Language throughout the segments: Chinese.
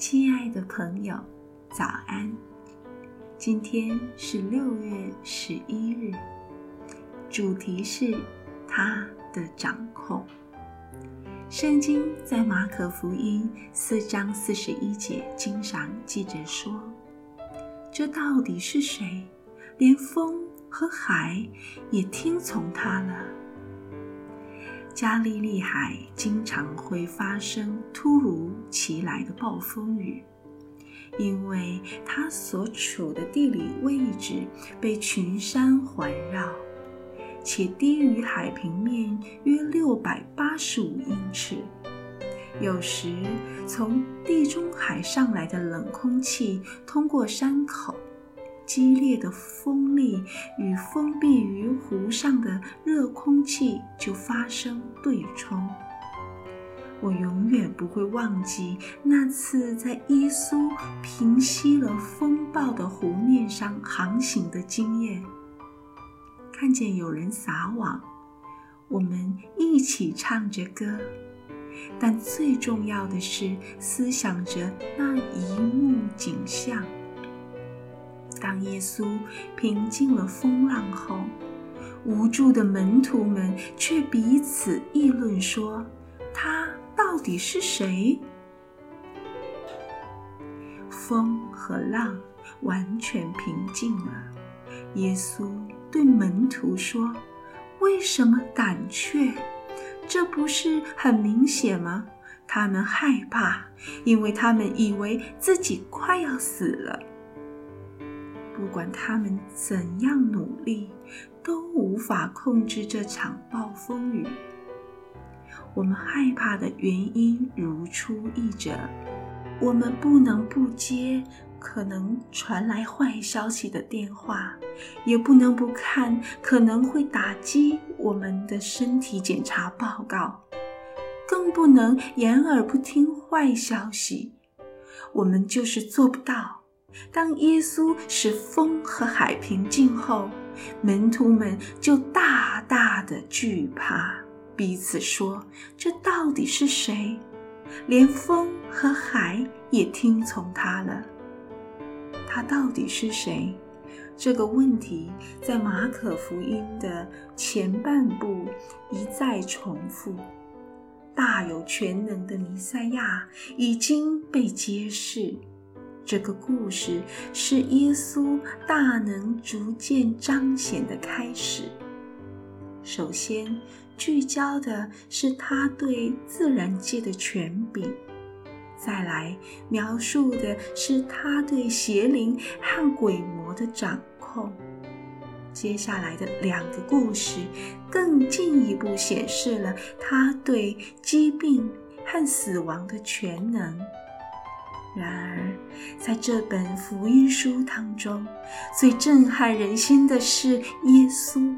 亲爱的朋友，早安！今天是六月十一日，主题是他的掌控。圣经在马可福音四章四十一节经常记着说：“这到底是谁？连风和海也听从他了。”加利利海经常会发生突如其来的暴风雨，因为它所处的地理位置被群山环绕，且低于海平面约六百八十五英尺。有时从地中海上来的冷空气通过山口。激烈的风力与封闭于湖上的热空气就发生对冲。我永远不会忘记那次在耶稣平息了风暴的湖面上航行的经验。看见有人撒网，我们一起唱着歌，但最重要的是思想着那一幕景象。当耶稣平静了风浪后，无助的门徒们却彼此议论说：“他到底是谁？”风和浪完全平静了。耶稣对门徒说：“为什么胆怯？这不是很明显吗？他们害怕，因为他们以为自己快要死了。”不管他们怎样努力，都无法控制这场暴风雨。我们害怕的原因如出一辙，我们不能不接可能传来坏消息的电话，也不能不看可能会打击我们的身体检查报告，更不能掩耳不听坏消息。我们就是做不到。当耶稣使风和海平静后，门徒们就大大的惧怕，彼此说：“这到底是谁？连风和海也听从他了。他到底是谁？”这个问题在马可福音的前半部一再重复。大有全能的弥赛亚已经被揭示。这个故事是耶稣大能逐渐彰显的开始。首先，聚焦的是他对自然界的权柄；再来，描述的是他对邪灵和鬼魔的掌控。接下来的两个故事更进一步显示了他对疾病和死亡的全能。然而，在这本福音书当中，最震撼人心的是耶稣，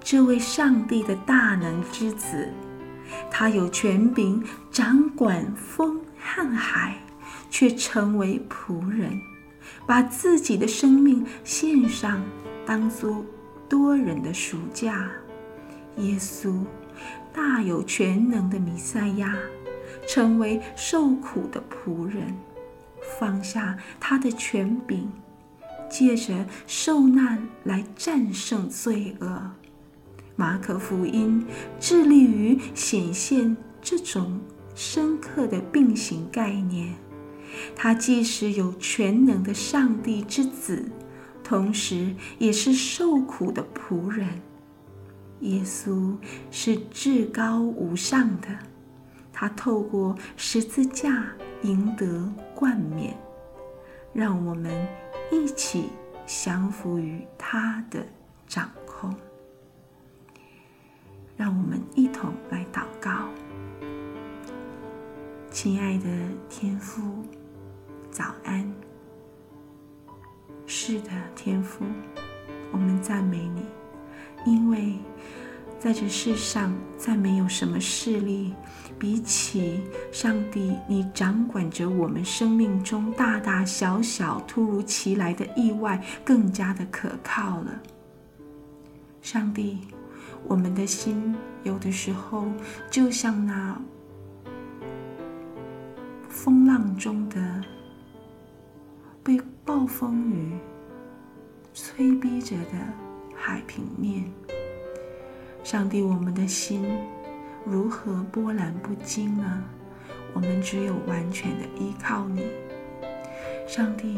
这位上帝的大能之子。他有权柄掌管风和海，却成为仆人，把自己的生命献上，当作多人的赎价。耶稣，大有全能的弥赛亚。成为受苦的仆人，放下他的权柄，借着受难来战胜罪恶。马可福音致力于显现这种深刻的并行概念。他既是有全能的上帝之子，同时也是受苦的仆人。耶稣是至高无上的。他透过十字架赢得冠冕，让我们一起降服于他的掌控。让我们一同来祷告，亲爱的天父，早安。是的，天父，我们赞美你，因为。在这世上，再没有什么势力比起上帝，你掌管着我们生命中大大小小、突如其来的意外，更加的可靠了。上帝，我们的心有的时候就像那风浪中的、被暴风雨催逼着的海平面。上帝，我们的心如何波澜不惊呢？我们只有完全的依靠你，上帝。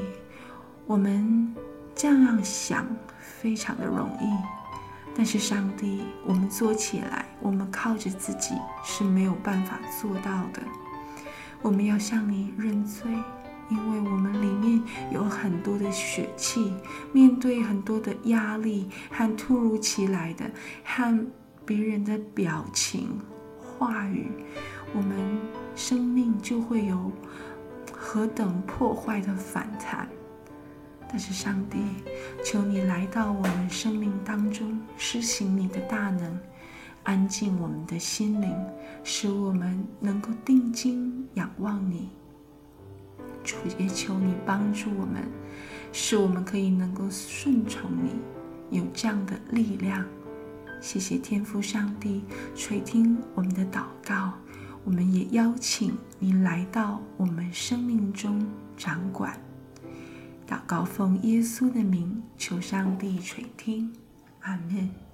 我们这样想非常的容易，但是上帝，我们做起来，我们靠着自己是没有办法做到的。我们要向你认罪，因为我们里面有很多的血气，面对很多的压力和突如其来的和别人的表情、话语，我们生命就会有何等破坏的反弹。但是，上帝，求你来到我们生命当中，施行你的大能，安静我们的心灵，使我们能够定睛仰望你。主也求你帮助我们，使我们可以能够顺从你，有这样的力量。谢谢天父上帝垂听我们的祷告，我们也邀请您来到我们生命中掌管。祷告奉耶稣的名，求上帝垂听，阿门。